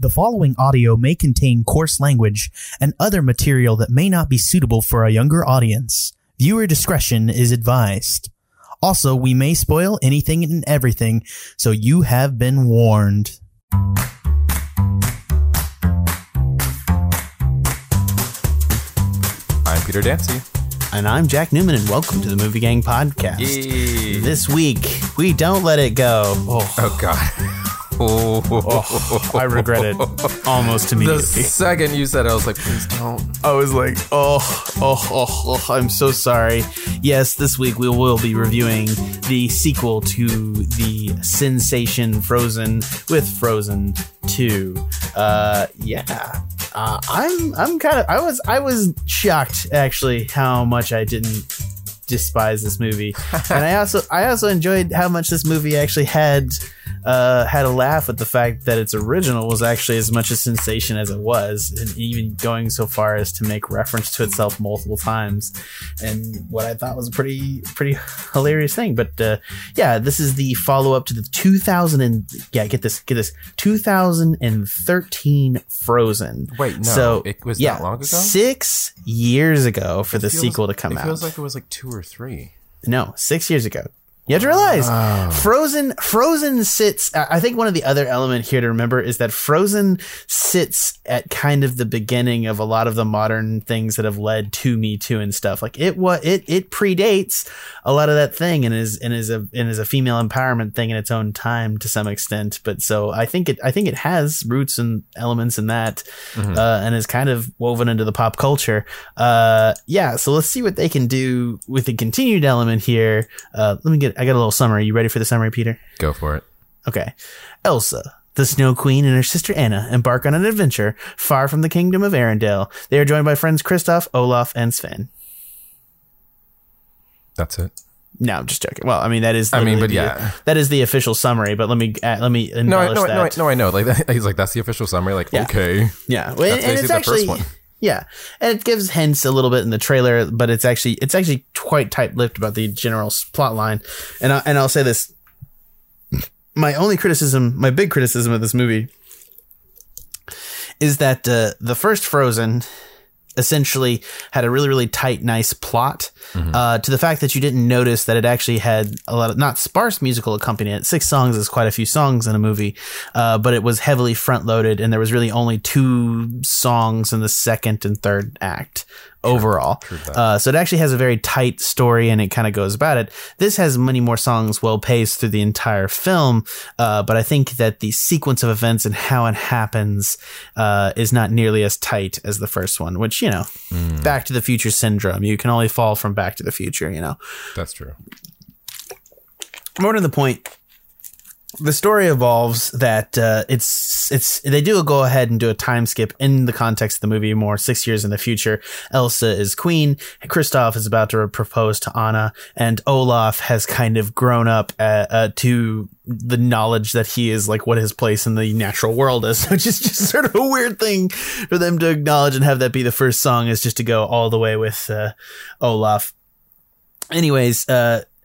The following audio may contain coarse language and other material that may not be suitable for a younger audience. Viewer discretion is advised. Also, we may spoil anything and everything, so you have been warned. I'm Peter Dancy. And I'm Jack Newman, and welcome to the Movie Gang Podcast. Yay. This week, we don't let it go. Oh, Oh God. Oh. I regret it almost immediately. The immediately. second you said it, I was like, please don't. I was like, oh, oh, oh, oh, I'm so sorry. Yes, this week we will be reviewing the sequel to the sensation Frozen with Frozen 2. Uh, yeah. Uh, I'm I'm kind of I was I was shocked actually how much I didn't despise this movie. and I also I also enjoyed how much this movie actually had uh, had a laugh at the fact that its original was actually as much a sensation as it was, and even going so far as to make reference to itself multiple times, and what I thought was a pretty pretty hilarious thing. But uh, yeah, this is the follow up to the 2000 and yeah, get this get this 2013 Frozen. Wait, no, so it was yeah, that long ago? six years ago for the Feels- sequel to come it out. It feels like it was like two or three. No, six years ago. You have to realize Frozen. Frozen sits. I think one of the other element here to remember is that Frozen sits at kind of the beginning of a lot of the modern things that have led to Me Too and stuff. Like it, what it it predates a lot of that thing and is and is a and is a female empowerment thing in its own time to some extent. But so I think it I think it has roots and elements in that, uh, and is kind of woven into the pop culture. Uh, yeah. So let's see what they can do with the continued element here. Uh, let me get. I got a little summary. You ready for the summary, Peter? Go for it. Okay. Elsa, the Snow Queen, and her sister Anna embark on an adventure far from the kingdom of Arendelle. They are joined by friends Kristoff, Olaf, and Sven. That's it. No, I'm just joking. Well, I mean that is. I mean, but the- yeah. that is the official summary. But let me uh, let me No, I, no, that. no, I- no, I know. Like that, he's like, that's the official summary. Like, Yeah. okay, Yeah, well, That's and, and it's the actually first one. Yeah, and it gives hints a little bit in the trailer, but it's actually it's actually quite tight-lipped about the general plot line. And I, and I'll say this: my only criticism, my big criticism of this movie, is that uh, the first Frozen essentially had a really really tight nice plot uh, to the fact that you didn't notice that it actually had a lot of not sparse musical accompaniment. Six songs is quite a few songs in a movie uh, but it was heavily front loaded and there was really only two songs in the second and third act overall. Uh, so it actually has a very tight story and it kind of goes about it. This has many more songs well paced through the entire film uh, but i think that the sequence of events and how it happens uh, is not nearly as tight as the first one which you know back to the future syndrome. You can only fall from back to the future you know that's true. more to the point the story evolves that uh, it's it's they do go ahead and do a time skip in the context of the movie more six years in the future. Elsa is queen. Kristoff is about to propose to anna and olaf has kind of grown up uh, uh, to the knowledge that he is like what his place in the natural world is which is just sort of a weird thing for them to acknowledge and have that be the first song is just to go all the way with uh, olaf. Anyways,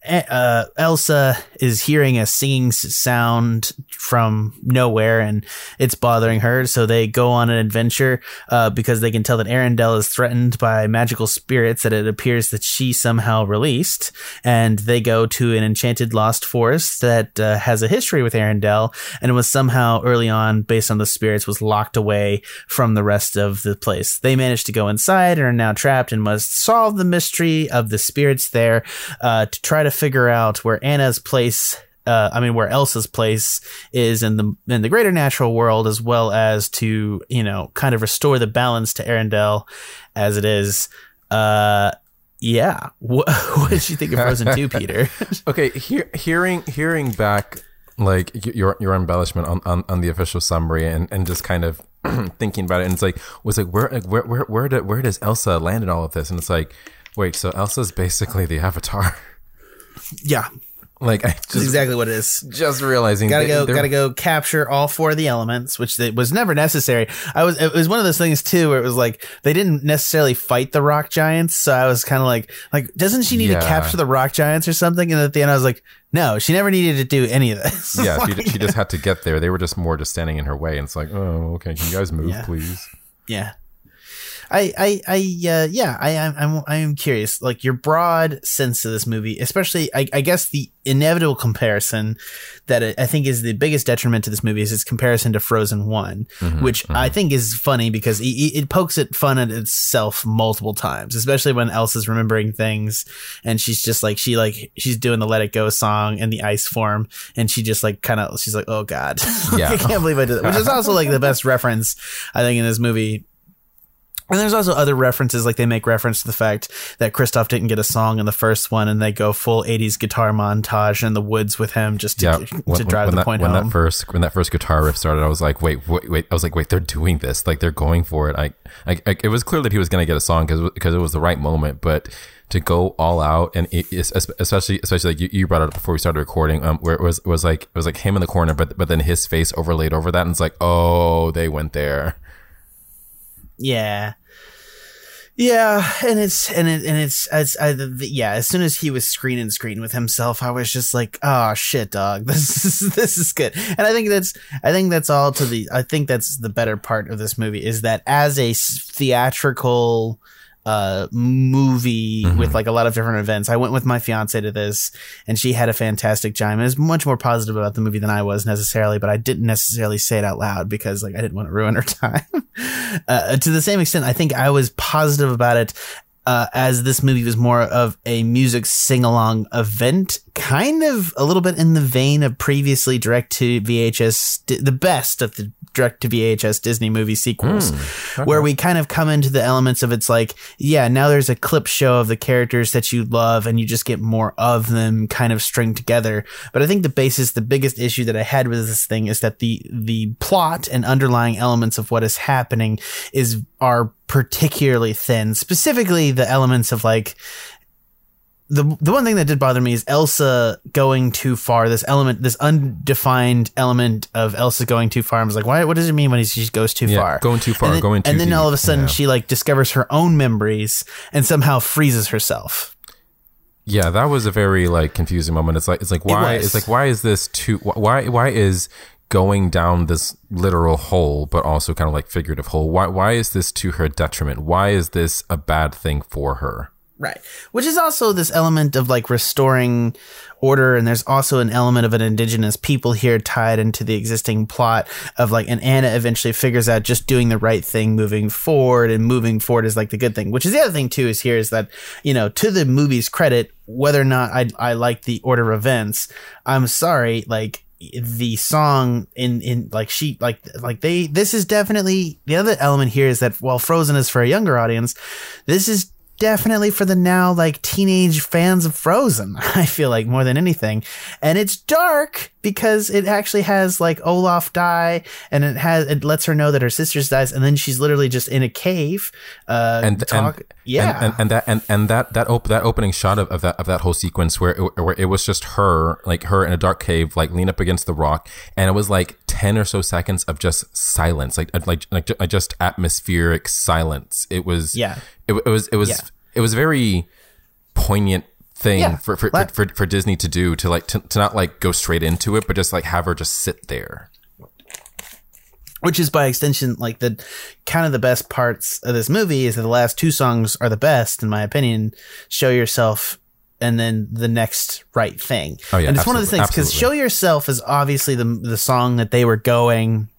uh, uh, Elsa is hearing a singing sound from nowhere and it's bothering her. So they go on an adventure, uh, because they can tell that Arendelle is threatened by magical spirits that it appears that she somehow released. And they go to an enchanted lost forest that, uh, has a history with Arendelle and was somehow early on, based on the spirits, was locked away from the rest of the place. They managed to go inside and are now trapped and must solve the mystery of the spirits there uh, to try to figure out where Anna's place. Uh, I mean, where Elsa's place is in the in the greater natural world, as well as to you know kind of restore the balance to Arendelle as it is. Uh, yeah, what, what did you think of Frozen Two, Peter? Okay, hear, hearing hearing back like your your embellishment on, on, on the official summary and, and just kind of thinking about it, and it's like was like where like, where where where, did, where does Elsa land in all of this? And it's like, wait, so Elsa's basically the Avatar. Yeah, Like I That's just exactly what it is. just realizing Gotta go, gotta go capture all four of the elements, which they, was never necessary. I was, it was one of those things too, where it was like they didn't necessarily fight the rock giants, so I was kind of like, like, doesn't she need Yeah. to capture the rock giants or something? And at the end, I was like, no, she never needed to do any of this. Yeah, she, she just had to get there. They were just more just standing in her way, and it's like, oh, okay, can you guys move, Yeah. please? Yeah. I, I, I, uh, yeah, I, I'm, I'm, I'm curious. Like your broad sense of this movie, especially, I, I guess the inevitable comparison that I I think is the biggest detriment to this movie is its comparison to Frozen One, which I think is funny because it, it pokes at fun at itself multiple times, especially when Elsa's remembering things and she's just like she like she's doing the Let It Go song in the ice form, and she just like kind of she's like, oh god, Yeah. I can't believe I did that, which is also like the best reference I think in this movie. And there's also other references, like they make reference to the fact that Kristoff didn't get a song in the first one, and they go full '80s guitar montage in the woods with him just to, Yeah, to drive the that, point when home. that first when that first guitar riff started, I was like, wait, wait, wait. I was like, wait, they're doing this, like they're going for it. I, I, I it was clear that he was going to get a song because because it was the right moment, but to go all out and it, especially especially like you, you brought it up before we started recording, um, where it was it was like it was like him in the corner, but but then his face overlaid over that, and it's like, oh, they went there. Yeah. Yeah, and it's and it and it's it's I, yeah. As soon as he was screen and screen with himself, I was just like, "Oh shit, dog! This is this is good." And I think that's I think that's all to the I think that's the better part of this movie is that as a theatrical uh movie with like a lot of different events. I went with my fiance to this and she had a fantastic time and is much more positive about the movie than I was necessarily, but I didn't necessarily say it out loud because like I didn't want to ruin her time. uh, to the same extent, I think I was positive about it uh, as this movie was more of a music sing along event, kind of a little bit in the vein of previously direct to VHS, the best of the direct to VHS Disney movie sequels, hmm, where we kind of come into the elements of it's like, yeah, now there's a clip show of the characters that you love and you just get more of them kind of stringed together. But I think the basis, the biggest issue that I had with this thing is that the, the plot and underlying elements of what is happening is, are particularly thin, specifically the elements of like, the the one thing that did bother me is Elsa going too far. This element, this undefined element of Elsa going too far. I was like, why? What does it mean when she goes too Yeah, far? going too far, and then, going too far. And then all of a sudden, yeah. she like discovers her own memories and somehow freezes herself. Yeah, that was a very like confusing moment. It's like it's like why was. it's like why is this too why why is going down this literal hole but also kind of like figurative hole why why is this to her detriment why is this a bad thing for her Right. Which is also this element of like restoring order. And there's also an element of an indigenous people here tied into the existing plot of like, and Anna eventually figures out just doing the right thing moving forward and moving forward is like the good thing, which is the other thing too, is here is that, you know, to the movie's credit, whether or not I, I like the order of events, I'm sorry, like, the song in in like she like like they this is definitely the other element here is that while Frozen is for a younger audience, this is definitely for the now like teenage fans of Frozen. I feel like more than anything, and it's dark because it actually has like Olaf die, and it has it lets her know that her sister's dies, and then she's literally just in a cave. Uh, and talk, and, yeah, and, and, and that and, and that that op- that opening shot of, of that of that whole sequence where it, where it was just her like her in a dark cave like lean up against the rock and it was like 10 or so seconds of just silence like like like, just atmospheric silence it was Yeah. it, it was it was Yeah. it was very poignant thing Yeah. for for, La- for for Disney to do to like to, to not like go straight into it but just like have her just sit there which is by extension like the kind of the best parts of this movie is that the last two songs are the best in my opinion show yourself and then the next right thing. Oh, yeah, and it's one of the things because show yourself is obviously the the song that they were going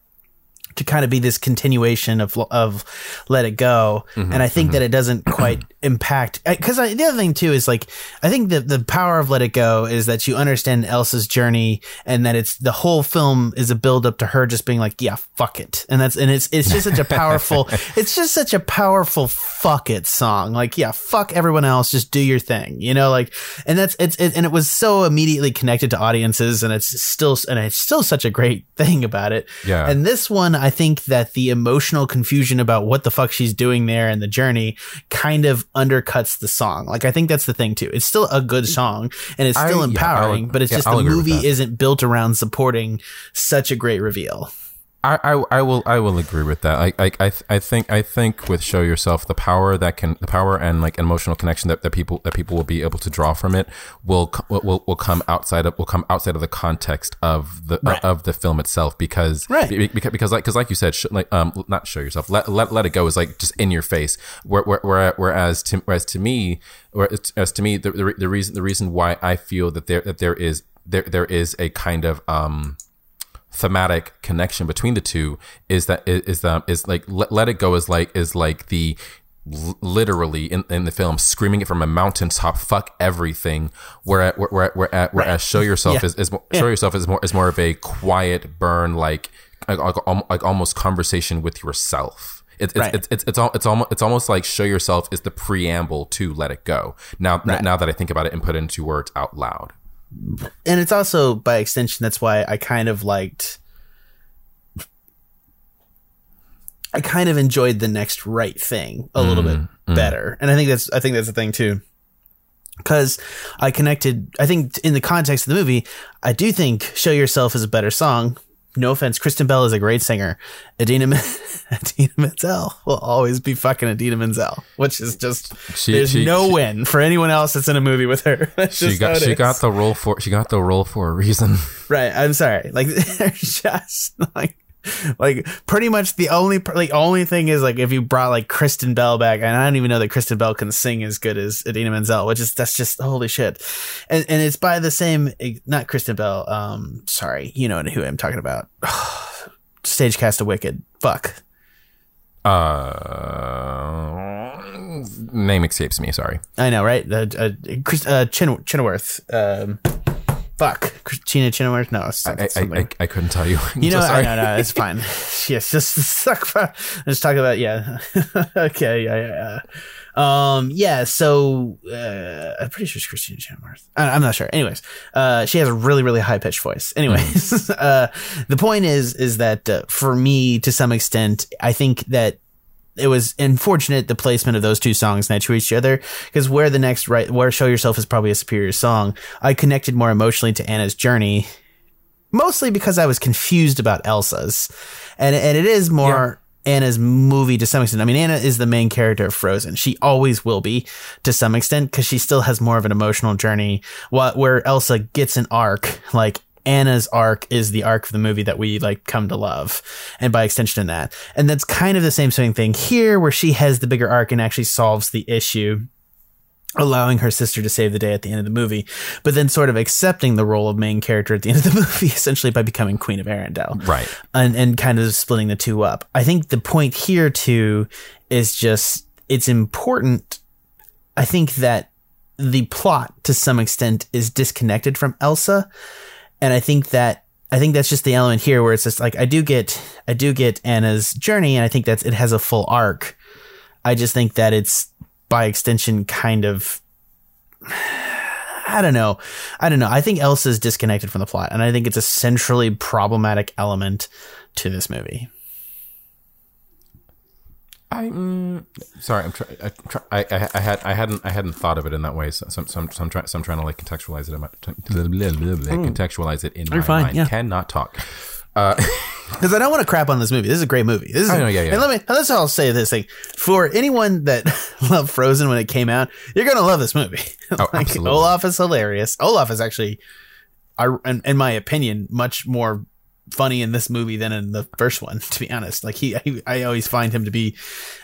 to kind of be this continuation of of let it go. Mm-hmm, and i think that it doesn't quite impact because the other thing too is like i think that the power of let it go is that you understand elsa's journey and that it's the whole film is a build up to her just being like yeah fuck it. And that's and it's it's just such a powerful it's just such a powerful fuck it song. Like yeah fuck everyone else just do your thing you know like and that's it's it, and it was so immediately connected to audiences and it's still and it's still such a great thing about it. Yeah. and this one I think that the emotional confusion about what the fuck she's doing there and the journey kind of undercuts the song. Like I think that's the thing too. It's still a good song and it's still I- empowering, I'll- but it's yeah, just I'll the movie isn't built around supporting such a great reveal. I, I, I will I will agree with that. I, I, I, th- I think I think with show yourself the power that can the power and like emotional connection that, that people that people will be able to draw from it will will, will come outside of will come outside of the context of the Right. of the film itself because Right. be- because, because like because like you said sh- like um not show yourself let, let, let it go is like just in your face where, where, where, whereas to whereas to me whereas as to me the, the, the reason the reason why I feel that there that there is there there is a kind of um thematic connection between the two is that is, that is like let, let it go is like is like the literally in, in the film screaming it from a mountaintop fuck everything where where where, where whereas show yourself Yeah. is, is more, show yourself is more is more of a quiet burn like like, like, like almost conversation with yourself. It's it's, Right. it's it's it's, it's almost it's almost like show yourself is the preamble to let it go. Now now that i think about it and put it into words out loud and it's also by extension that's why I kind of liked I kind of enjoyed the next right thing a little bit mm, mm. better. And I think that's I think that's the thing too. Cuz I connected I think in the context of the movie, I do think Show Yourself is a better song. No offense, Kristen Bell is a great singer. Idina, Idina Menzel will always be fucking Idina Menzel, which is just She- there's she- no she- win for anyone else that's in a movie with her. That's she got she is. got the role for she got the role for a reason Right. I'm sorry. Like just like like pretty much the only like only thing is like if you brought like Kristen Bell back, and I don't even know that Kristen Bell can sing as good as Idina Menzel, which is that's just holy shit. And and it's by the same not Kristen Bell. Um, sorry, you know who I'm talking about. Stagecast of Wicked. Fuck. Uh, name escapes me. Sorry. I know, right? Uh, uh, Chris, uh Chin, Chenoweth. Um, fuck, Christina Chenoweth. No, it's I, I. I, I couldn't tell you. You know, So I sorry. know, no, it's fine. yes, just suck. Let's talk about yeah. okay, yeah, yeah, yeah. Um, yeah. So uh, I'm pretty sure it's Christina Chenoweth. I, I'm not sure. Anyways, uh, she has a really, really high pitched voice. Anyways, uh, the point is, is that uh, for me, to some extent, I think that it was unfortunate the placement of those two songs next to each other because where the next right where show yourself is probably a superior song i connected more emotionally to anna's journey mostly because i was confused about elsa's and and it is more Anna's movie to some extent. I mean, Anna is the main character of Frozen. She always will be to some extent because she still has more of an emotional journey. What where Elsa gets an arc, like Anna's arc is the arc of the movie that we like come to love, and by extension in that. And that's kind of the same thing here, where she has the bigger arc and actually solves the issue allowing her sister to save the day at the end of the movie, but then sort of accepting the role of main character at the end of the movie, essentially by becoming Queen of Arendelle. Right. And, and kind of splitting the two up. I think the point here too is just, it's important. I think that the plot to some extent is disconnected from Elsa. And I think that I think that's just the element here where it's just like I do get I do get Anna's journey and I think that's it has a full arc. I just think that it's by extension kind of I don't know. I don't know. I think Elsa's disconnected from the plot and I think it's a centrally problematic element to this movie. I mm, sorry. I'm trying. I, try, I, I I had I hadn't I hadn't thought of it in that way. So, so, so, I'm, so I'm trying. So I'm trying to like contextualize it in my contextualize it in my fine, mind. yeah. Cannot talk. Uh, Because I don't want to crap on this movie. This is a great movie. This is, I know, yeah, yeah. And let me. let's all say this thing. For anyone that loved Frozen when it came out, you're gonna love this movie. Oh, absolutely. Olaf is hilarious. Olaf is actually, I, in, in my opinion, much more funny in this movie than in the first one. To be honest, like he, he I always find him to be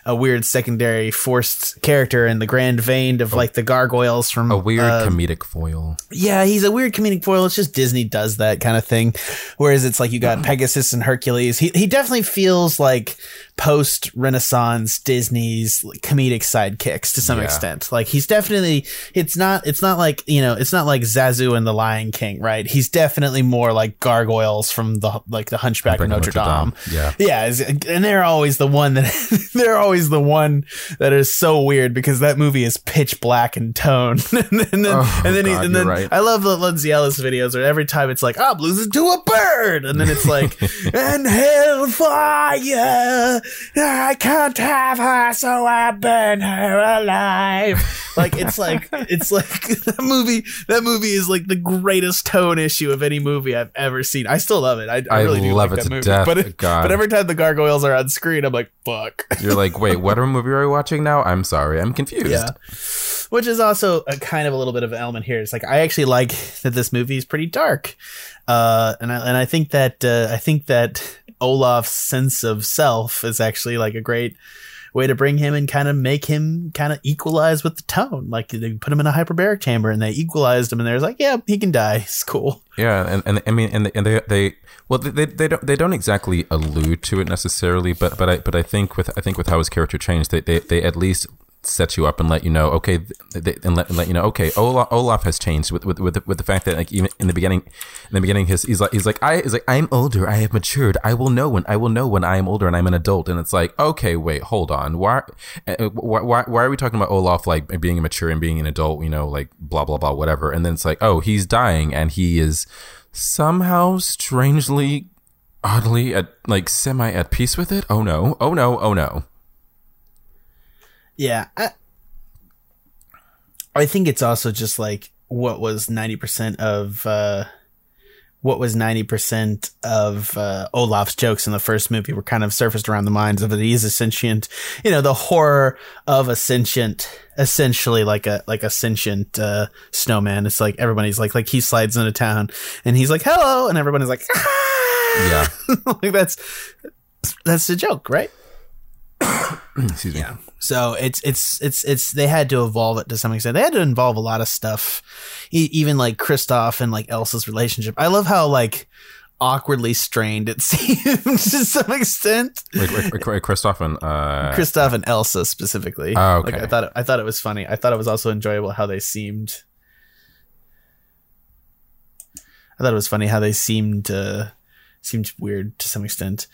a weird secondary forced character in the grand vein of like the gargoyles from a weird uh, comedic foil. yeah, he's a weird comedic foil. It's just Disney does that kind of thing. Whereas it's like you got Pegasus and Hercules. He he definitely feels like post Renaissance Disney's comedic sidekicks to some Yeah. extent. Like he's definitely it's not it's not like you know it's not like Zazu and the Lion King, right? He's definitely more like gargoyles from the like the Hunchback, of Notre, Dame. Yeah. Yeah, and they're always the one that they're always the one that is so weird because that movie is pitch black in tone, and then and then, Oh, and then, he, and then right. I love the Lindsay Ellis videos where every time it's like I'm losing to a bird, and then it's like and hellfire, I can't have her, so I burn her alive. Like it's like it's like that movie. That movie is like the greatest tone issue of any movie I've ever seen. I still love it. I, I I really do love like it to movie. death. But God. but every time the gargoyles are on screen, I'm like, fuck. You're like, wait, what movie are we watching now? I'm sorry, I'm confused. Yeah. Which is also a kind of a little bit of an element here. It's like I actually like that this movie is pretty dark, uh, and I, and I think that uh, I think that Olaf's sense of self is actually like a great way to bring him and kind of make him kind of equalize with the tone. Like they put him in a hyperbaric chamber and they equalized him, and they're like, yeah, he can die. It's cool. Yeah, and, and I mean, and they, and they, they well, they, they don't they don't exactly allude to it necessarily, but but I but I think with I think with how his character changed, they they, they at least set you up and let you know, okay, and let, and let you know, okay, Olaf, Olaf has changed with with with the, with the fact that like even in the beginning, in the beginning, his he's like he's like I he's like I'm older, I have matured, I will know when I will know when I am older and I'm an adult, and it's like okay, wait, hold on, why uh, why why, why are we talking about Olaf like being mature and being an adult, you know, like blah blah blah whatever, and then it's like oh he's dying and he is somehow strangely oddly at like semi at peace with it? Oh no. Oh no. Oh no Yeah. I, I think it's also just like what was 90% of, uh, what was 90% of uh, Olaf's jokes in the first movie were kind of surfaced around the minds of it. He's a sentient, you know, the horror of a sentient, essentially like a, like a sentient, uh, snowman. It's like everybody's like, like he slides into town and he's like, hello. And everybody's like, ah! yeah like that's, that's the joke, right? excuse me So it's it's it's it's they had to evolve it to some extent. They had to involve a lot of stuff, e- even like Kristoff and like Elsa's relationship. I love how like awkwardly strained it seems to some extent. Wait, wait, wait, wait, Kristoff and uh, Kristoff and Elsa specifically. Oh, okay. Like I thought it, I thought it was funny. I thought it was also enjoyable how they seemed. I thought it was funny how they seemed uh, seemed weird to some extent.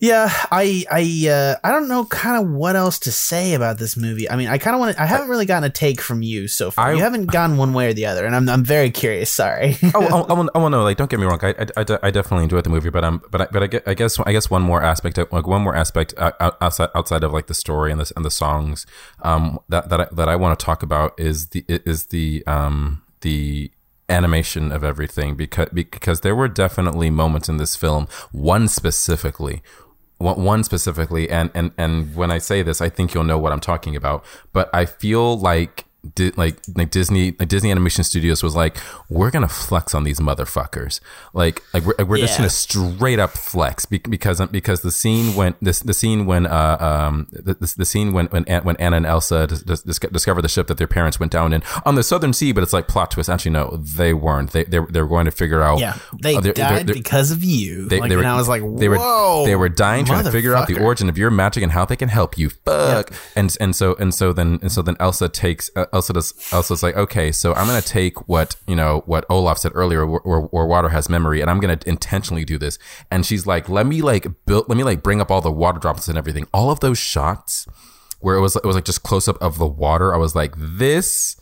Yeah, I I uh, I don't know kind of what else to say about this movie. I mean, I kind of want to. I haven't really gotten a take from you so far. I- you haven't gone one way or the other, and I'm I'm very curious. Sorry. oh, I, I, want, I want to like. Don't get me wrong. I, I, I I definitely enjoyed the movie, but um, but I, but I, gue- I guess I guess one more aspect, like one more aspect uh, outside outside of like the story and the and the songs, um, that that I, that I want to talk about is the is the um the animation of everything because because there were definitely moments in this film, one specifically. One specifically, and, and and when I say this, I think you'll know what I'm talking about. But I feel like Di- like like Disney like Disney Animation Studios was like, we're gonna flex on these motherfuckers. Like like we're, we're just gonna straight up flex be- because because the scene when this the scene when uh um the, the, the scene when when when Anna and Elsa dis- dis- dis- discover the ship that their parents went down in on the Southern Sea, but it's like plot twist. Actually, no, they weren't. They they they were going to figure out. yeah, they Oh, they're- died they're- they're- because of you. they, like, they were, and I was like, they were they were dying trying to figure out the origin of your magic and how they can help you. Fuck. And and so and so then and so then Elsa takes uh, Elsa does Elsa's like okay, so I'm gonna take what you know what Olaf said earlier, where, where, where water has memory, and I'm gonna intentionally do this. And she's like, let me like build, let me like bring up all the water droplets and everything. All of those shots where it was it was like just close up of the water. I was like, this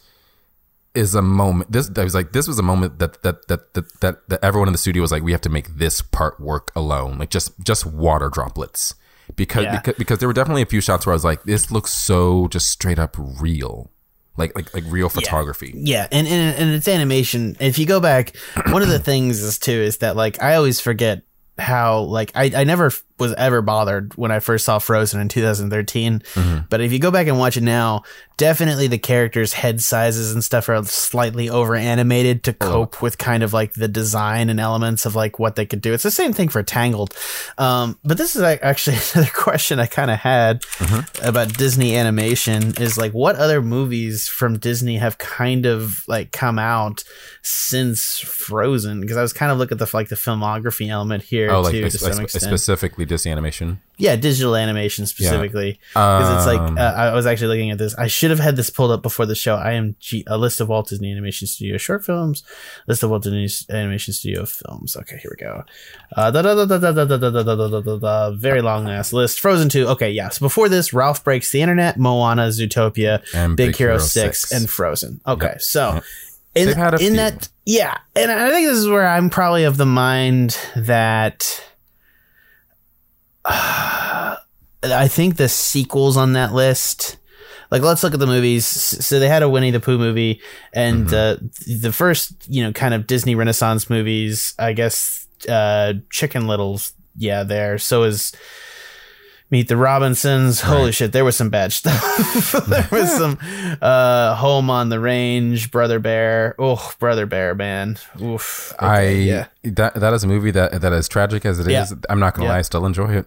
is a moment. This I was like, this was a moment that that that that that, that everyone in the studio was like, we have to make this part work alone, like just just water droplets, because Yeah. because because there were definitely a few shots where I was like, this looks so just straight up real, like like like real photography. Yeah, and, and and it's animation. If you go back, one of the things is too is that like I always forget how like I, I never was ever bothered when I first saw Frozen in 2013. Mm-hmm. But if you go back and watch it now, definitely the characters' head sizes and stuff are slightly over animated to uh-huh. cope with kind of like the design and elements of like what they could do. It's the same thing for Tangled. Um, but this is actually another question I kind of had mm-hmm. about Disney animation is like what other movies from Disney have kind of like come out since Frozen? Because I was kind of looking at the like the filmography element here Oh, like too to spe- some extent. specifically like Disney animation. Yeah, digital animation specifically, because yeah. it's like uh, I was actually looking at this. I should have had this pulled up before the show. I am G- a list of Walt Disney Animation Studio short films, list of Walt Disney Animation Studio films. Okay, here we go. Very long ass list. Frozen two. Okay, yes. Yeah. So before this, Ralph Breaks the Internet, Moana, Zootopia, and Big, Big Hero, Hero 6, Six, and Frozen. Okay, yep. so. Yep. In, in that, yeah, and I think this is where I'm probably of the mind that I think the sequels on that list, like let's look at the movies. So they had a Winnie the Pooh movie, and uh, the first, you know, kind of Disney Renaissance movies. I guess uh, Chicken Little's, yeah, there. So is Meet the Robinsons. Holy shit, there was some bad stuff. there was some uh, Home on the Range, Brother Bear. Oh, Brother Bear, man. Oof. Okay, I yeah. that that is a movie that that as tragic as it is. Yeah. I'm not gonna Yeah. lie, I still enjoy it.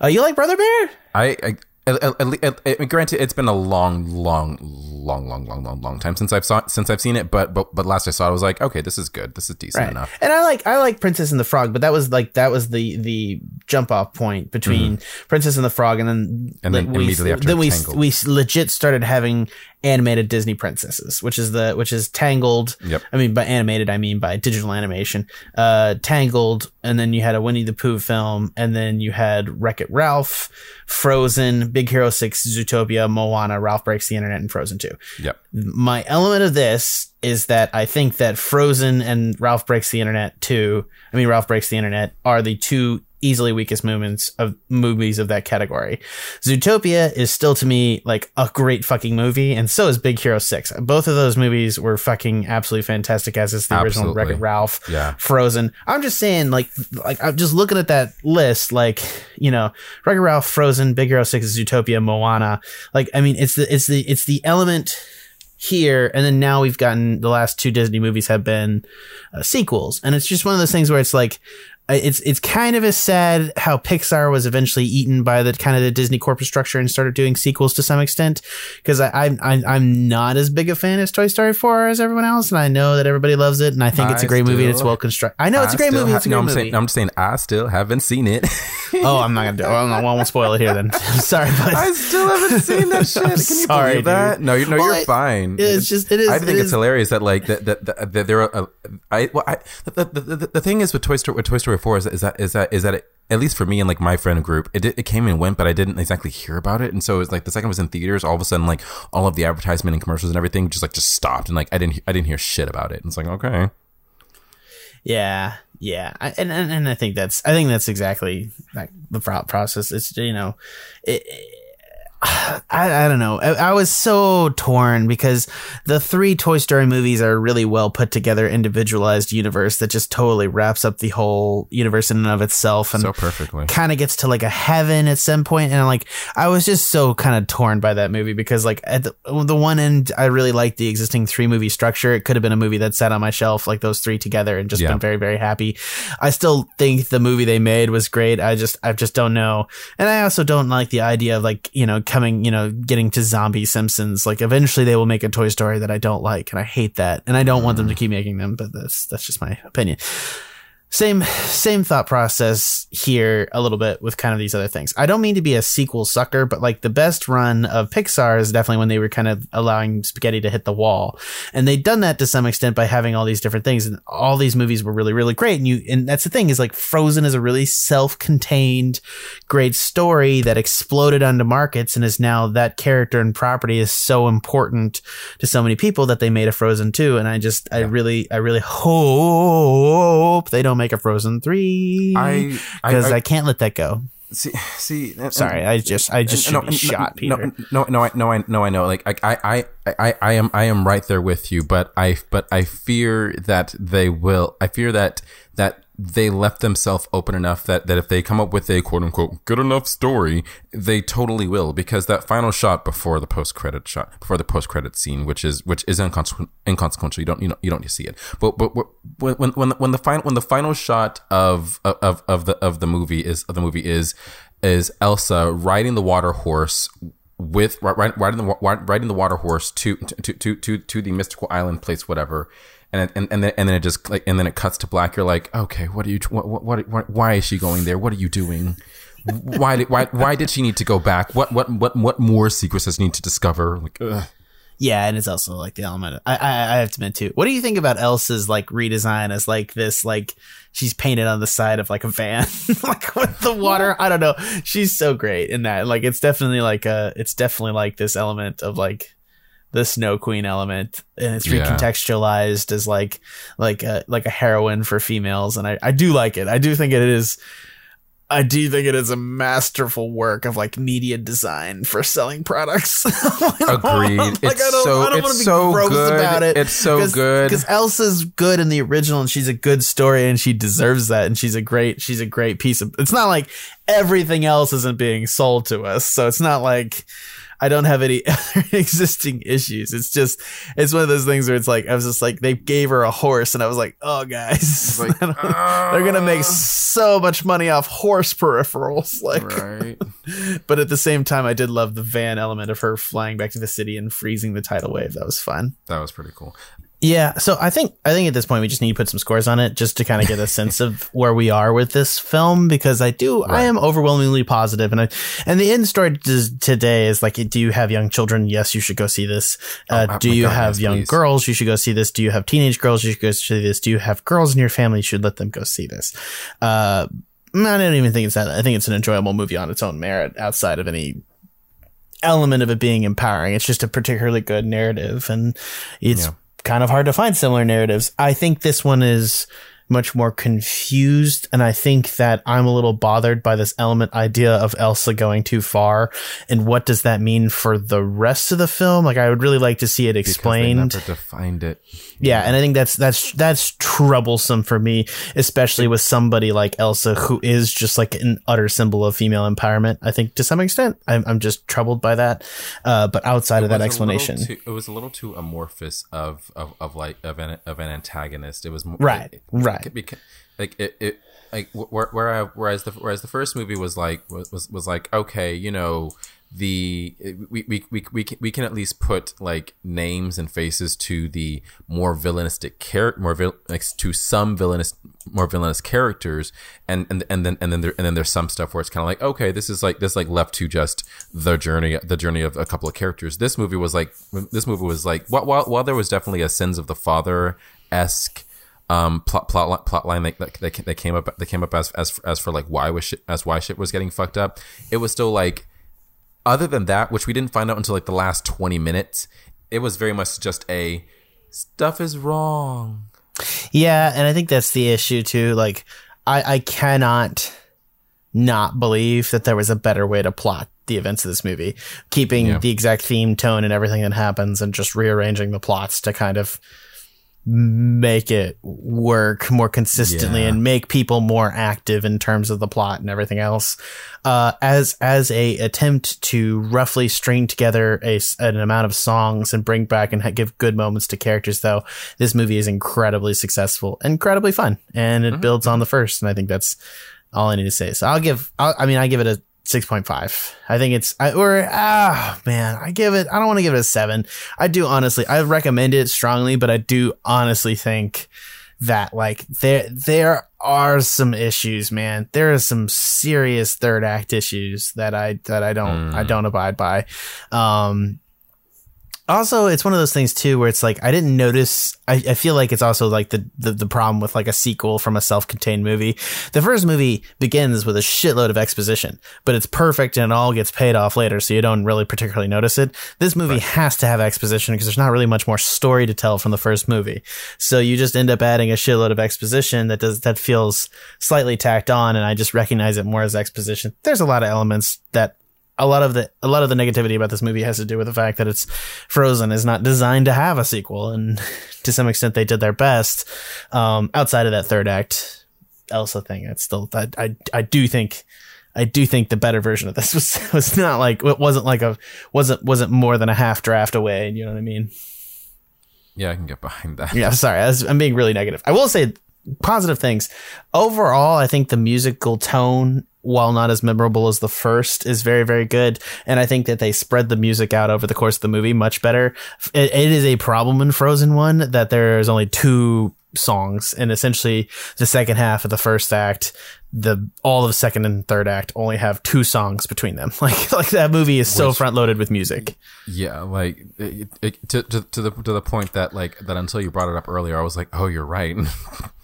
Uh, you like Brother Bear? I, I at, at, at, granted, it's been a long, long, long, long, long, long, long time since I've saw since I've seen it. But but but last I saw it, I was like, okay, this is good. This is decent Right. enough. And I like I like Princess and the Frog, but that was like that was the the jump off point between Princess and the Frog, and then Mm-hmm. And then we immediately after then we Tangled. we legit started having animated Disney princesses, which is the which is Tangled. Yep. I mean by animated, I mean by digital animation. Uh, Tangled, and then you had a Winnie the Pooh film, and then you had Wreck It Ralph, Frozen, Big Hero Six, Zootopia, Moana, Ralph Breaks the Internet, and Frozen Two Yep. my element of this is that I think that Frozen and Ralph Breaks the Internet 2, I mean Ralph Breaks the Internet are the two easily weakest moments of movies of that category. Zootopia is still to me like a great fucking movie and so is Big Hero 6. Both of those movies were fucking absolutely fantastic as is the original Absolutely. Wreck-It Ralph. Yeah. Frozen. I'm just saying, like, like I'm just looking at that list, like, you know, Wreck-It Ralph, Frozen, Big Hero Six, Zootopia, Moana. Like, I mean, it's the it's the it's the element here, and then now we've gotten the last two Disney movies have been uh, sequels, and it's just one of those things where it's like. It's it's kind of as sad how Pixar was eventually eaten by the kind of the Disney corporate structure and started doing sequels to some extent because I, I I I'm not as big a fan as Toy Story 4 as everyone else and I know that everybody loves it and I think it's a great movie and it's well constructed. I know it's a I great movie. ha- It's a no, great I'm movie. saying, I'm just saying, I still haven't seen it. oh, I'm not gonna do. it. I won't, I won't spoil it here. Then sorry, but I still haven't seen that shit. Can you sorry, believe that? No, you're, no, Well, you're it- fine. it's just- it is- I it think it's is- hilarious that like that that, that, that there are. Uh, I well, I the, the, the, the thing is with Toy Story with Toy Story Four is, is that is that is that it, at least for me and like my friend group, it it came and went, but I didn't exactly hear about it. And so it was like the second it was in theaters, all of a sudden like all of the advertisement and commercials and everything just like just stopped, and like I didn't I didn't hear shit about it. And it's like okay, Yeah, yeah, I, and, and and I think that's I think that's exactly like the process. It's you know, it, I, I don't know. I, I was so torn because the three Toy Story movies are a really well put together, individualized universe that just totally wraps up the whole universe in and of itself, and so perfectly. kind of gets to like a heaven at some point. point and like i was just so kind of torn by that movie because like at the, the one end i really liked the existing three movie structure it could have been a movie that sat on my shelf like those three together and just Yeah. been very very happy i still think the movie they made was great i just i just don't know and i also don't like the idea of like you know coming you know getting to zombie simpsons like eventually they will make a toy story that i don't like and i hate that and i don't want them to mm. keep making them but that's that's just my opinion same same thought process here a little bit with kind of these other things. I don't mean to be a sequel sucker, but like the best run of Pixar is definitely when they were kind of allowing spaghetti to hit the wall. And they'd done that to some extent by having all these different things and all these movies were really really great and you and that's the thing is like Frozen is a really self-contained great story that exploded onto markets and is now that character and property is so important to so many people that they made a Frozen 2 and I just I really I really hope they don't make a Frozen 3 I because I, can't let that go. see see. and- Sorry, I just I just no, no, shot, no, Peter. No, no, I, no, I, no, I know. Like, I, I, I, I, I am, I am right there with you. But I, but I fear that they will. I fear that that they left themselves open enough that that if they come up with a quote unquote good enough story, they totally will. Because that final shot before the post credit shot, before the post credit scene, which is which is inconsequential. You don't, you don't, you don't see it. But but when when when the, when the final when the final shot of of of the of the movie is of the movie is is Elsa riding the water horse with ri- ri- riding the riding the water horse to to to to to the mystical island place whatever and and and then, and then it just like and then it cuts to black. You're like, okay, what are you? What, what, what why is she going there? What are you doing? why did why why did she need to go back? What what what what more secrets does need to discover? Like, ugh. Yeah, and it's also like the element. Of, I, I I have to admit too. What do you think about Elsa's like redesign as like this like she's painted on the side of like a van like with the water? I don't know. She's so great in that. Like it's definitely like a it's definitely like this element of like the Snow Queen element, and it's Yeah. recontextualized as like like a like a heroine for females, and I I do like it. I do think it is. I do think it is a masterful work of like media design for selling products. Agreed. like It's I don't, so- I don't it's want to be so gross good. about it. It's so good. because Elsa's good in the original, and she's a good story, and she deserves that, and she's a great she's a great piece of. It's not like everything else isn't being sold to us, so it's not like. I don't have any existing issues. It's just, it's one of those things where it's like, I was just like, they gave her a horse, and I was like, oh, guys, like, ah. they're gonna make so much money off horse peripherals. Like, right. but at the same time, I did love the van element of her flying back to the city and freezing the tidal wave. That was fun. That was pretty cool. Yeah, so I think I think at this point we just need to put some scores on it just to kind of get a sense of where we are with this film because I do I am overwhelmingly positive and I and the end story t- today is like do you have young children? Yes you should go see this. Uh, Oh, do you God, have yes, young please. girls? You should go see this. Do you have teenage girls? You should go see this. Do you have girls in your family? You should let them go see this. Uh I don't even think it's that I think it's an enjoyable movie on its own merit outside of any element of it being empowering. It's just a particularly good narrative, and it's Yeah. Kind of hard to find similar narratives. I think this one is much more confused, and I think that I'm a little bothered by this element idea of Elsa going too far, and what does that mean for the rest of the film? Like, I would really like to see it Because they explained. never defined it. Yeah, and I think that's that's that's troublesome for me, especially with somebody like Elsa, who is just like an utter symbol of female empowerment. I think to some extent, I'm I'm just troubled by that. Uh, but outside of that explanation, too- it was a little too amorphous of of, of like of an of an antagonist. It was more, Right, it- right. Like it, it like where, where I, whereas the whereas the first movie was like was was, was like okay, you know the we, we, we, we, can, we can at least put like names and faces to the more villainistic character more vil- like to some villainous more villainous characters and and and then and then there and then there's some stuff where it's kind of like okay this is like this like left to just the journey the journey of a couple of characters. This movie was like this movie was like while while, while there was definitely a sins of the father esque um plot plot plot line that, that, that that came up that came up as as as for like why was shit as why shit was getting fucked up it was still like other than that which we didn't find out until like the last 20 minutes it was very much just a stuff is wrong yeah, and I think that's the issue too. Like, I I cannot not believe that there was a better way to plot the events of this movie, keeping Yeah. the exact theme, tone, and everything that happens, and just rearranging the plots to kind of make it work more consistently Yeah. and make people more active in terms of the plot and everything else. Uh, as as a attempt to roughly string together a an amount of songs and bring back and give good moments to characters, though this movie is incredibly successful, incredibly fun, and it builds on the first. And I think that's all I need to say. So I'll give. I'll, I mean, I give it a. 6.5. I think it's, I, or, ah, man, I give it, I don't want to give it a seven. I do honestly, I recommend it strongly, but I do honestly think that like there, there are some issues, man. There are some serious third act issues that I, that I don't, I don't abide by. Um, also it's one of those things too where it's like i didn't notice i, I feel like it's also like the, the the problem with like a sequel from a self-contained movie. The first movie begins with a shitload of exposition but it's perfect and it all gets paid off later so you don't really particularly notice it. This movie has to have exposition because there's not really much more story to tell from the first movie. So you just end up adding a shitload of exposition that does that feels slightly tacked on and i just recognize it more as exposition. There's a lot of elements that a lot of the a lot of the negativity about this movie has to do with the fact that it's Frozen is not designed to have a sequel, and to some extent they did their best. Um, outside of that third act Elsa thing, it's still I, I I do think I do think the better version of this was was not like it wasn't like a wasn't wasn't more than a half draft away. You know what I mean? yeah i can get behind that Yeah, sorry, I was, I'm being really negative. I will say positive things. Overall, I think the musical tone while not as memorable as the first, is very, very good. And I think that they spread the music out over the course of the movie much better. it, it is a problem in Frozen 1 that there's only two songs and essentially the second half of the first act the all of the second and third act only have two songs between them like like that movie is so front loaded with music Yeah, like it, it, to, to to the to the point that like that until you brought it up earlier, I was like, oh, you're right.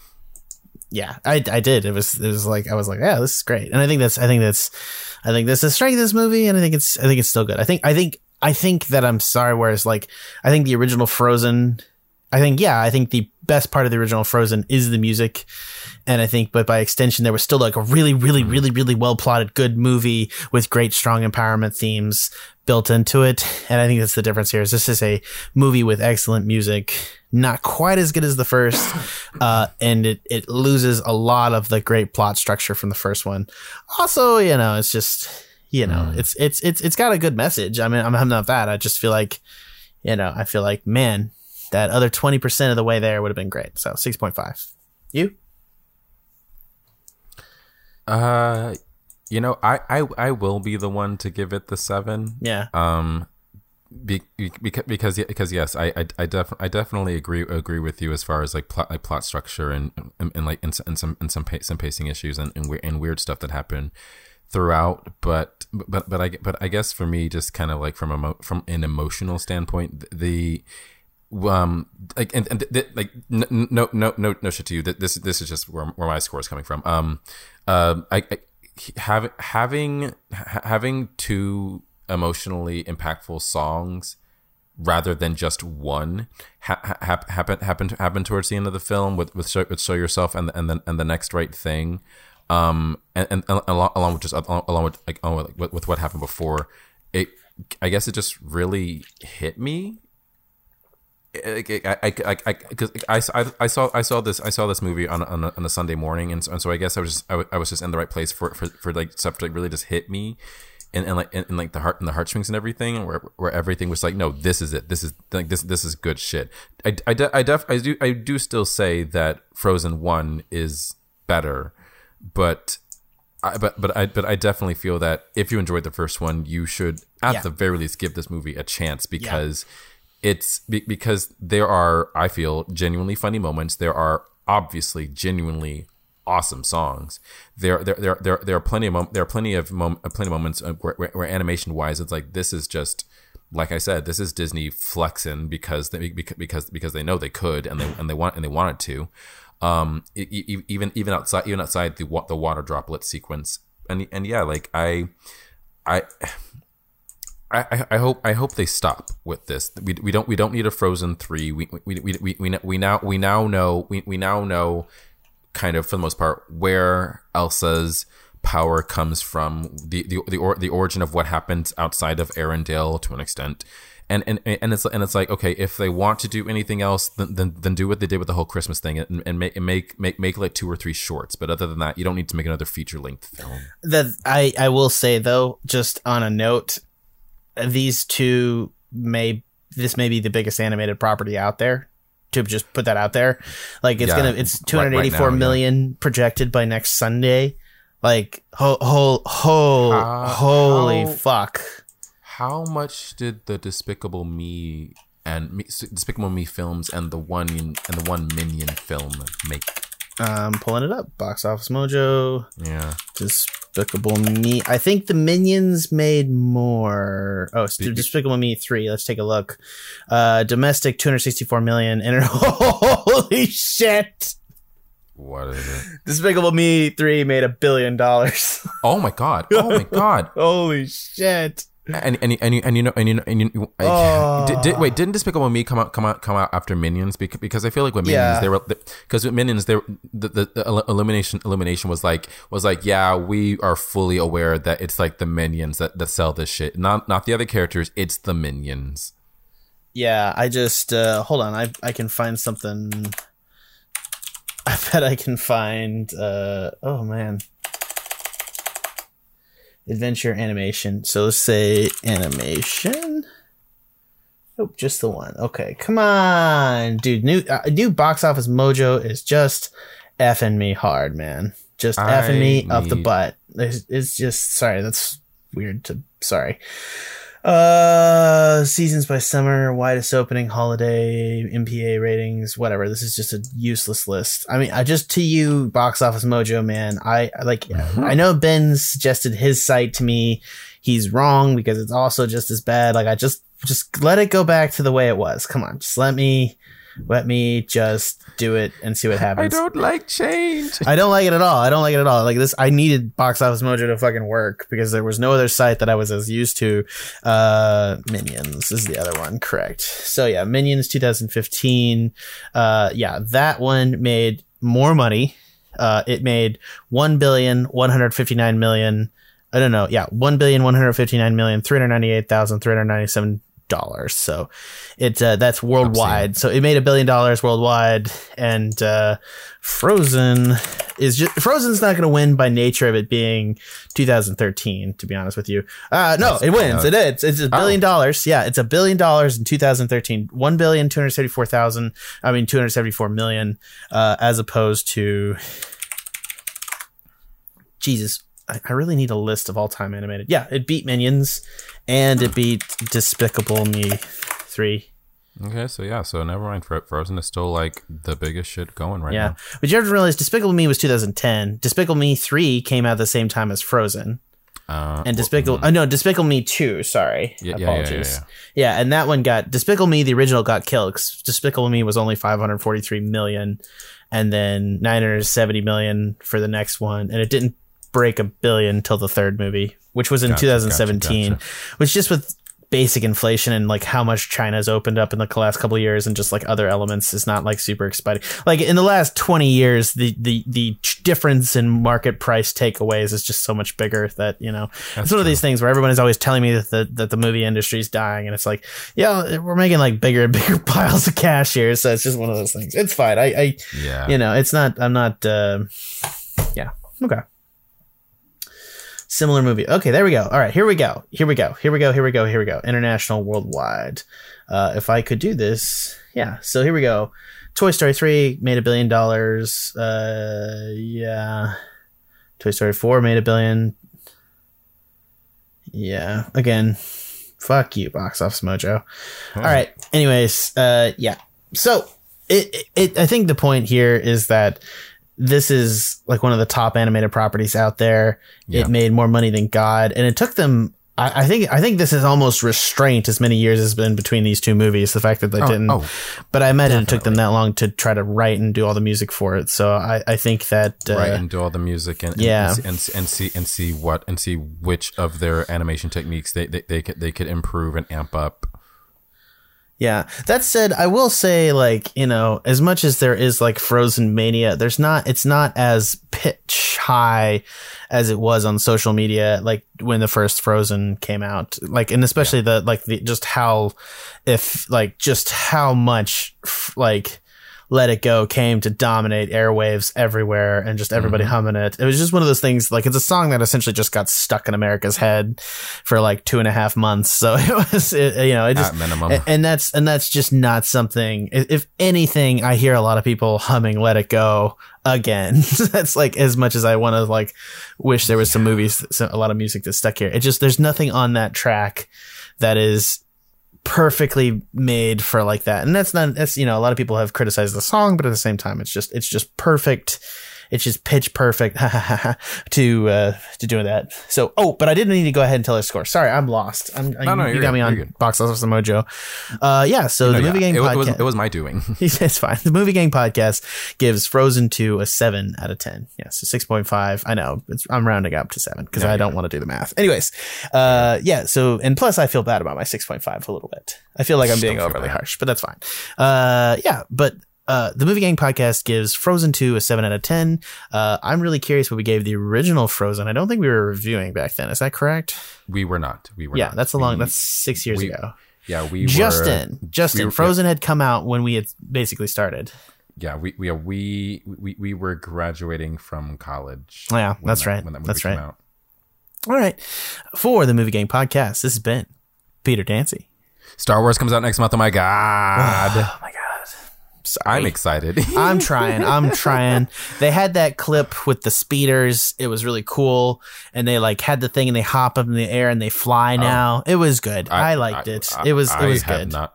yeah i i did. It was it was like i was like yeah this is great. And i think that's i think that's i think that's the strength of this movie and i think it's i think it's still good. I think i think i think that i'm sorry whereas like i think the original frozen i think yeah i think the best part of the original frozen is the music. And i think but by extension there was still like a really really really really well plotted good movie with great strong empowerment themes built into it. And i think that's the difference here is this is a movie with excellent music not quite as good as the first uh, and it, it loses a lot of the great plot structure from the first one. Also you know it's just you know it's it's it's it's got a good message. I mean i'm, I'm not that i just feel like you know i feel like man that other 20% of the way there would have been great so 6.5 you Uh, you know, I I I will be the one to give it the seven. yeah Um, be, because because because yes, I I I, def- I definitely agree agree with you as far as like plot like plot structure and and, and like and, and some and some pa- some pacing issues and and, we- and weird stuff that happen throughout. But but but I but I guess for me, just kind of like from a mo- from an emotional standpoint, the um like and, and th- th- like no no no no shit to you. Th- this this is just where, where my score is coming from. Um uh, I, I have having ha- having two emotionally impactful songs rather than just one ha- ha- happen happen happen towards the end of the film with with show, with show yourself and and then and the next right thing. Um and, and, and along, along with just along, along with like along with, with what happened before it i guess it just really hit me I, I, I, I, cause I, I, I saw I saw this I saw this movie on on a, on a Sunday morning and so, and so I guess I was just I, w- I was just in the right place for, for, for like stuff to like really just hit me and, and like and, like the heart and the heartstrings and everything where where everything was like no this is it this is like this this is good shit I I, de- I def I do I do still say that Frozen one is better but I, but but I but I definitely feel that if you enjoyed the first one, you should at Yeah. the very least give this movie a chance because it's be, because there are I feel genuinely funny moments. There are obviously genuinely awesome songs. There there there there, there are plenty of mom- there are plenty of mom- plenty of moments uh, where, where, where animation wise it's like this is just like I said this is Disney flexing because they because because they know they could and they and they want and they wanted to um even even outside even outside the the water droplet sequence and and yeah like i i I, I- hope I hope they stop with this. We, we don't we don't need a Frozen three. We we, we, we, we, we now we now know we, we now know kind of for the most part where Elsa's power comes from the the the, or, the origin of what happens outside of Arendelle to an extent. And, and and it's and it's like okay if they want to do anything else then then, then do what they did with the whole Christmas thing and, and make make make make like two or three shorts but other than that you don't need to make another feature length film that I I will say though, just on a note, these two may this may be the biggest animated property out there. To just put that out there, like it's Yeah, gonna it's two right- hundred right eighty four now, yeah. projected by next Sunday. Like ho ho ho How- holy how- fuck! How much did the Despicable Me and Me, Despicable Me films and the one and the one Minion film make? Um, pulling it up, box office mojo, Yeah, Despicable Me. I think the Minions made more. Oh, Be- Despicable Me three. Let's take a look. Uh, domestic two hundred sixty four million. And holy shit! what is it? Despicable Me 3 made a billion dollars. Oh my god! Oh my god! Holy shit. And and and you and you know and you know and you I, Oh. did, did, wait didn't Despicable Me come out come out come out after Minions because, because I feel like with Minions Yeah. they were because with Minions they the, the the illumination illumination was like was like yeah we are fully aware that it's like the Minions that, that sell this shit not not the other characters it's the Minions Yeah, I just uh hold on, I I can find something I bet I can find uh oh man. Adventure animation. So let's say animation. Oh, just the one. Okay, come on, dude. New uh, new box office mojo is just effing me hard, man. just I effing me up the butt. It's, it's just sorry. That's weird to sorry. Uh, seasons by summer, widest opening, holiday, MPA ratings, whatever. This is just a useless list. I mean, I just to you, box office mojo, man. I like. I know Ben suggested his site to me. He's wrong because it's also just as bad. Like I just just let it go back to the way it was. Come on, just let me let me just do it and see what happens. I don't like change. I don't like it at all. I don't like it at all. Like this, I needed Box Office Mojo to fucking work because there was no other site that I was as used to. Uh, Minions is the other one, correct? So yeah, Minions 2015. Uh, yeah, that one made more money. Uh, it made one billion one hundred fifty nine million. I don't know. Yeah, one billion one hundred fifty nine million three hundred ninety eight thousand three hundred ninety seven dollars. So it uh, that's worldwide. So it made a billion dollars worldwide, and uh, Frozen is just Frozen's not going to win by nature of it being 2013. To be honest with you, uh, no, it wins. it is. It's a billion dollars. Yeah, it's a billion dollars in 2013. One billion two hundred seventy four thousand. I mean, two hundred seventy four million, uh, as opposed to. Jesus, I, I really need a list of all time animated. Yeah, it beat Minions, and it beat Despicable Me three. Okay, so yeah, so never mind. Frozen is still like the biggest shit going right Yeah, now. but you have to realize Despicable Me was 2010. Despicable Me three came out at the same time as Frozen, Uh, and Despicable. Oh no, Despicable Me two. Sorry, Yeah, yeah, yeah, yeah, apologies. yeah. Yeah, and that one got Despicable Me. The original got killed. 'cause Despicable Me was only 543 million, and then 970 million for the next one, and it didn't break a billion till the third movie, which was in Gotcha, gotcha, 2017. gotcha. Which just with basic inflation and like how much China's opened up in the last couple of years and just like other elements is not like super exciting. Like in the last 20 years, the the the difference in market price takeaways is just so much bigger that you know it's one of these things where everyone is always telling me that the that the movie industry is dying and it's like yeah we're making like bigger and bigger piles of cash here so it's just one of those things. It's fine. I I Yeah. you know it's not I'm not uh, yeah okay. Similar movie. Okay, there we go. All right, here we go. Here we go. Here we go. Here we go. Here we go. International, worldwide. Uh, if I could do this, yeah. So here we go. Toy Story three made a billion dollars. Uh, yeah. Toy Story four made a billion. Yeah. Again, fuck you, box office mojo. All right. Anyways, uh, yeah. So it, it, I think the point here is that this is like one of the top animated properties out there. Yeah. It made more money than God, and it took them. I, I think I think this is almost restraint as many years has been between these two movies. The fact that they Oh, didn't, oh, but I imagine it took them that long to try to write and do all the music for it. So I, I think that uh, right, and do all the music and, and yeah. and, and, and see and see what and see which of their animation techniques they they, they could they could improve and amp up. Yeah. That said, I will say, like, you know, as much as there is like Frozen Mania, there's not, it's not as pitch high as it was on social media, like when the first Frozen came out. Like, and especially the, like, the, just how, if, like, just how much, like, let It Go came to dominate airwaves everywhere and just everybody mm-hmm. humming it. It was just one of those things, like, it's a song that essentially just got stuck in America's head for like two and a half months. So it was, it, you know, it just, At minimum. and that's and that's just not something. If anything, I hear a lot of people humming "Let It Go" again. that's like as much as I want to like wish there was some movies, some, a lot of music that's stuck here. It just there's nothing on that track that is perfectly made for like that. And that's not that's you know a lot of people have criticized the song, but at the same time, it's just it's just perfect. It's just pitch perfect to uh, to doing that. So oh, but I didn't need to go ahead and tell our score. Sorry, I'm lost. I'm, No, no, you got good, me on. Box Office Mojo. Uh, yeah. So No, the yeah, movie gang it, podcast. it was it was my doing. it's fine. The movie gang podcast gives Frozen 2 a 7 out of 10. Yeah, so 6.5. I know. It's, I'm rounding up to 7 because Yeah, I don't want to do the math. Anyways, uh, yeah, so, and plus I feel bad about my 6.5 a little bit. I feel like I'm being overly bad. harsh, but that's fine. Uh, yeah, but, uh, the movie Gang podcast gives Frozen 2 a 7 out of 10. Uh, I'm really curious what we gave the original Frozen. I don't think we were reviewing back then. Is that correct? We were not. We were. Yeah, not. that's a long, We- that's six years we- ago. Yeah, we Justin, were. Justin, we were- Frozen had come out when we had basically started. Yeah, we we we we, we were graduating from college. Oh, Yeah, that's that- right. When that movie That's came right. out. All right. For the Movie Gang Podcast, this has been Peter Dancy. Star Wars comes out next month. Oh my god! Oh my God. Sorry. I'm excited. I'm trying. I'm trying. They had that clip with the speeders. It was really cool. And they like had the thing and they hop up in the air and they fly now. It was good. I, liked it. Oh. I- it was it I was have good. Not,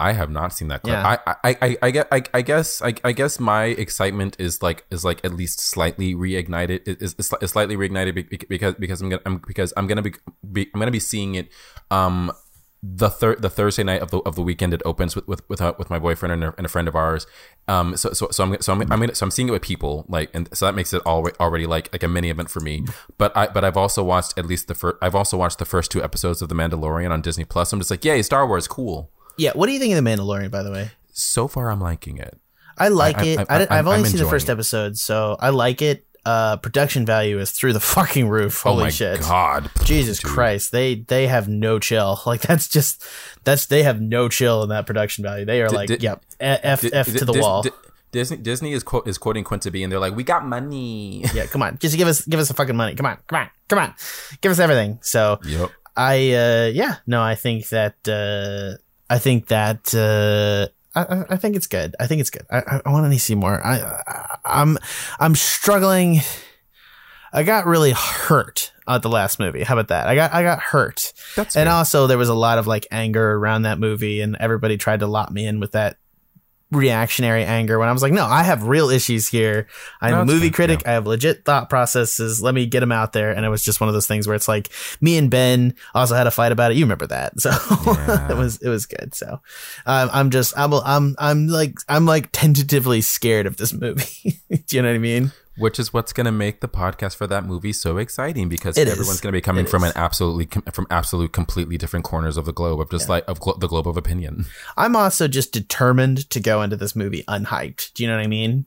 I have not seen that clip. Yeah. I, I, I, I, get- I, I guess, I, I guess my excitement is like, is like at least slightly reignited. Is, is, is slightly reignited be- be- because, because I'm gonna, I'm, because I'm gonna be, be, I'm gonna be seeing it, um, the third, the Thursday night of the of the weekend. It opens with with with, uh, with my boyfriend and a, and a friend of ours. Um, so so so I'm so I'm, I'm gonna, so I'm seeing it with people like, and so that makes it already already like like a mini event for me. But I but I've also watched at least the first. I've also watched the first two episodes of The Mandalorian on Disney Plus. I'm just like, yay, Star Wars, cool. Yeah. What do you think of the Mandalorian? By the way, So far, I'm liking it. I like I- it. I- have only I'm seen the first it. episode, so I like it. Uh, production value is through the fucking roof. Holy oh my shit! god, Jesus dude. Christ, they they have no chill. Like that's just that's they have no chill in that production value. They are like, did- yep, F to the wall. Di- Disney Disney is quote is quoting Quinta B, and they're like, "We got money." yeah, come on, just give us give us the fucking money. Come on, come on, come on, give us everything. So yep. I uh yeah no I think that uh I think that uh I, I- think it's good. I think it's good. I I, want to see more. I, I I'm I'm struggling. I got really hurt at the last movie. How about that? I got I got hurt. That's and fair. also there was a lot of like anger around that movie and everybody tried to lock me in with that reactionary anger when I was like, no, I have real issues here. I'm No, a movie critic. I have legit thought processes. Let me get them out there. And it was just one of those things where it's like me and Ben also had a fight about it. You remember that. So Yeah. it was, it was good. So um, I'm just, I'm, I'm, I'm like, I'm like tentatively scared of this movie. Do you know what I mean? Which is what's going to make the podcast for that movie so exciting because It is. everyone's going to be coming It from is. an absolutely from absolute completely different corners of the globe of just like of glo- the globe of opinion. I'm also just determined to go into this movie unhyped. Do you know what I mean?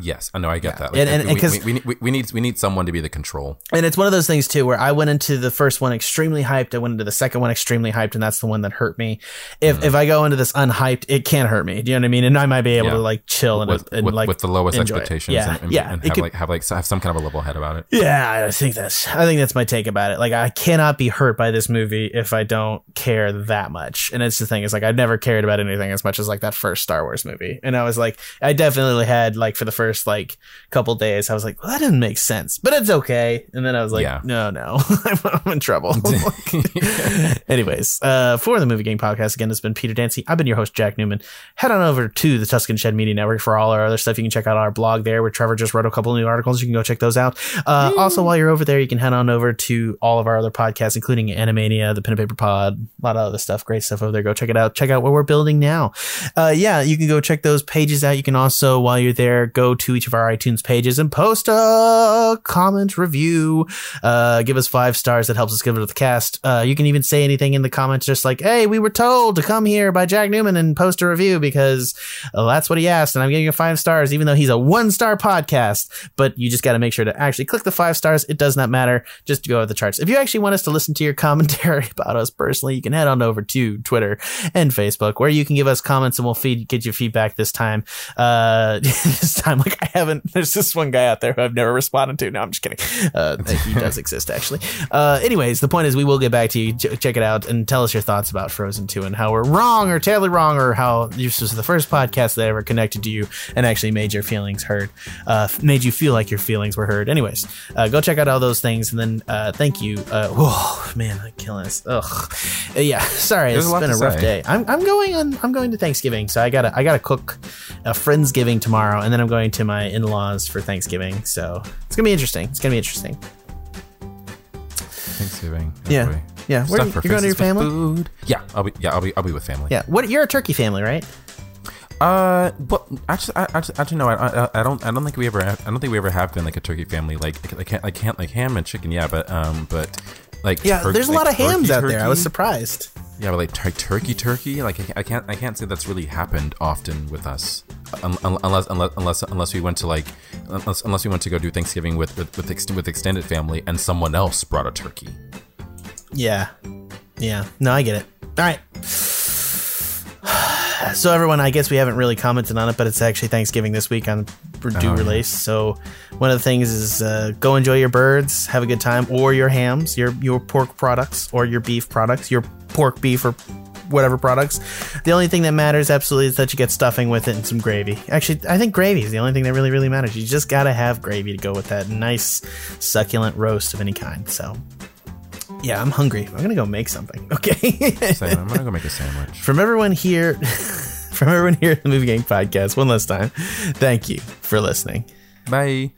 Yes, I know I get that. And- and- we, and we, we, need- we, we need we need someone to be the control. And it's one of those things too where I went into the first one extremely hyped. I went into the second one extremely hyped, and that's the one that hurt me. If mm-hmm. if I go into this unhyped, it can't hurt me. Do you know what I mean? And I might be able Yeah. to like chill and, With, and with, like with the lowest it. expectations Yeah, and, and, yeah. and have could- like have like have some kind of a level head about it. yeah, I think that's I think that's my take about it. Like I cannot be hurt by this movie if I don't care that much. And it's the thing is like I've never cared about anything as much as like that first Star Wars movie. And I was like I definitely had like for the first like couple days I was like, well that didn't make sense. But it's okay. And then I was like, Yeah. no, no. I'm, in trouble. Anyways, uh, for the Movie Gang podcast, again, it's been Peter Dancy. I've been your host, Jack Newman. Head on over to the Tuscan Shed Media Network for all our other stuff. You can check out our blog there where Trevor just wrote a couple new articles. You can go check those out. Uh, also, while you're over there, you can head on over to all of our other podcasts, including Animania, the Pen and Paper Pod, a lot of other stuff. Great stuff over there. Go check it out. Check out what we're building now. Uh, yeah, you can go check those pages out. You can also, while you're there, go to each of our iTunes pages and post a comment review. Uh, give us five stars. That helps us give it to the cast. Uh, you can even say anything in the comments, just like, "Hey, we were told to come here by Jack Newman and post a review because uh, that's what he asked, and I'm giving you five stars, even though he's a one star podcast." But you just got to make sure to actually click the five stars. It does not matter. Just go with the charts. If you actually want us to listen to your commentary about us personally, you can head on over to Twitter and Facebook, where you can give us comments and we'll feed get you feedback this time. Uh, this time, like I haven't. There's this one guy out there who I've never responded to. No, I'm just kidding. Uh, he does exist actually. Uh, anyways, the point is we will get back to you. Ch- check it out and tell us your thoughts about Frozen 2 and how we're wrong or terribly wrong or how this was the first podcast that ever connected to you and actually made your feelings heard. Uh, made you feel like your feelings were heard. Anyways, uh, go check out all those things and then uh, thank you. Uh, whoa, man, I'm killing us. Ugh. Uh, yeah, sorry, There's it's a been a rough say. day. I'm, I'm going on. I'm going to Thanksgiving, so I gotta I gotta cook a friendsgiving tomorrow, and then I'm going to my in laws for Thanksgiving. So it's gonna be interesting. It's gonna be interesting. Thanksgiving. Yeah. boy. Yeah, where you- you're going to your family? Food. Yeah, I'll be. Yeah, I'll be. I'll be with family. Yeah, what? You're a turkey family, right? Uh, but actually, I, actually, actually, no. I, I, I don't. I don't think we ever. Have, I don't think we ever have been like a turkey family. Like, like, like, like, like ham and chicken. Yeah, but um, but like Yeah, tur- there's a like lot of hams turkey, out there. I was surprised. Yeah, but like tur- turkey, turkey. Like, I, can't. I can't say that's really happened often with us, un- unless unless unless unless we went to like unless, unless we went to go do Thanksgiving with with with, ex- with extended family and someone else brought a turkey. Yeah, yeah. No, I get it. All right. So everyone, I guess we haven't really commented on it, but it's actually Thanksgiving this week on due Oh, yeah. release. So one of the things is uh, go enjoy your birds, have a good time, or your hams, your your pork products, or your beef products, your pork, beef, or whatever products. The only thing that matters absolutely is that you get stuffing with it and some gravy. Actually, I think gravy is the only thing that really, really matters. You just gotta have gravy to go with that nice, succulent roast of any kind. So, yeah, I'm hungry. I'm gonna go make something. Okay. Same. I'm gonna go make a sandwich. from everyone here, from everyone here at the Movie Gang Podcast, one last time, thank you for listening. Bye.